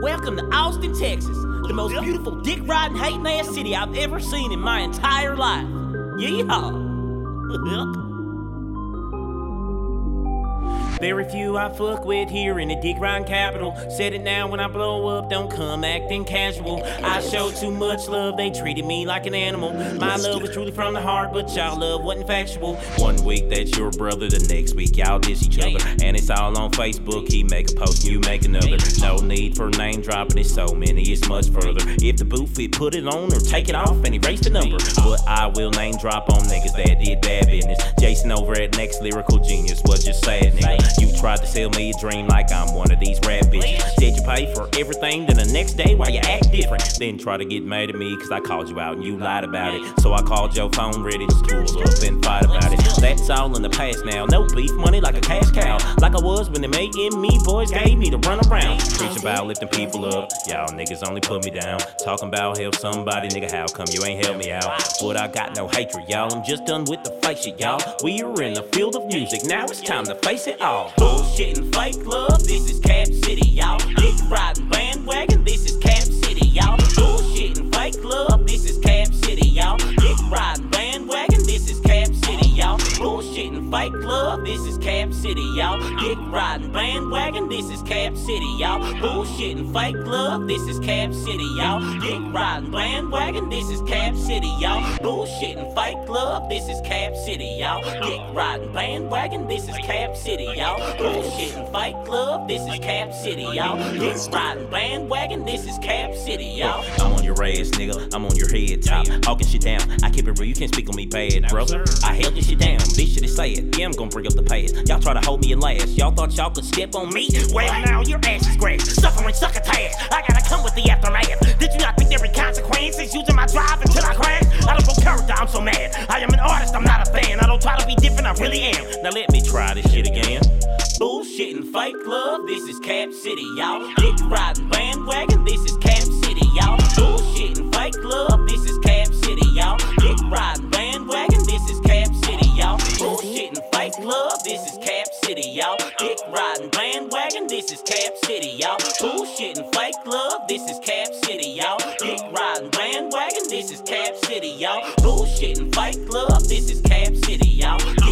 Welcome to Austin, Texas, the most beautiful dick riding hating ass city I've ever seen in my entire life. Yeehaw! Very few I fuck with here in the dick riding capital. Said it now when I blow up, don't come acting casual. I showed too much love, they treated me like an animal. My love was truly from the heart, but y'all love wasn't factual. One week that's your brother, the next week y'all diss each other. And it's all on Facebook, he make a post, you make another. No need for name dropping, it's so many, it's much further. If the booth fit, put it on or take it off and erase the number. But I will name drop on niggas that did bad business. Jason over at Next Lyrical Genius was just sad, nigga. You tried to sell me a dream like I'm one of these rap bitches. Said you pay for everything, then the next day why you act different. Then try to get mad at me cause I called you out and you lied about it. So I called your phone ready to pull up and fight about it. That's all in the past now. No beef money like a cash cow. Like I was when the making me boys gave me to run around. Preaching about lifting people up. Y'all niggas only put me down. Talking about help somebody, nigga. How come you ain't help me out? But I got no hatred, y'all. I'm just done with the fake shit, y'all. We are in the field of music. Now it's time to face it all. Bullshit and fake love. This is Cap fake love. This is Cap City, y'all. Dick riding bandwagon. This is Cap City, y'all. Bullshit and fake love. This is Cap City, y'all. Dick riding bandwagon. This is Cap City, y'all. Bullshit and fake love. This is Cap City, y'all. Dick riding bandwagon. This is Cap City, y'all. Bullshit and fake love. This is Cap City, y'all. Dick riding bandwagon. This is Cap City, y'all. I'm on your ass, nigga. I'm on your head top. Hawking shit down. I keep it real. You can't speak on me bad, bro. I held this shit down. Is sad. Yeah, I'm gonna bring up the past. Y'all try to hold me in last. Y'all thought y'all could step on me? Well, now your ass is great. Suffering succotash. I gotta come with the aftermath. Did you not think there were consequences using my drive until I crash? I don't go character. I'm so mad. I am an artist. I'm not a fan. I don't try to be different. I really am. Now let me try this shit again. Bullshit and fake love. This is Cap City, y'all. Dick riding bandwagon. This bandwagon, this is Cap City, y'all. Bullshitting fake love, this is Cap City, y'all. Dick riding bandwagon, this is Cap City, y'all. Bullshitting fake love, this is Cap City, y'all.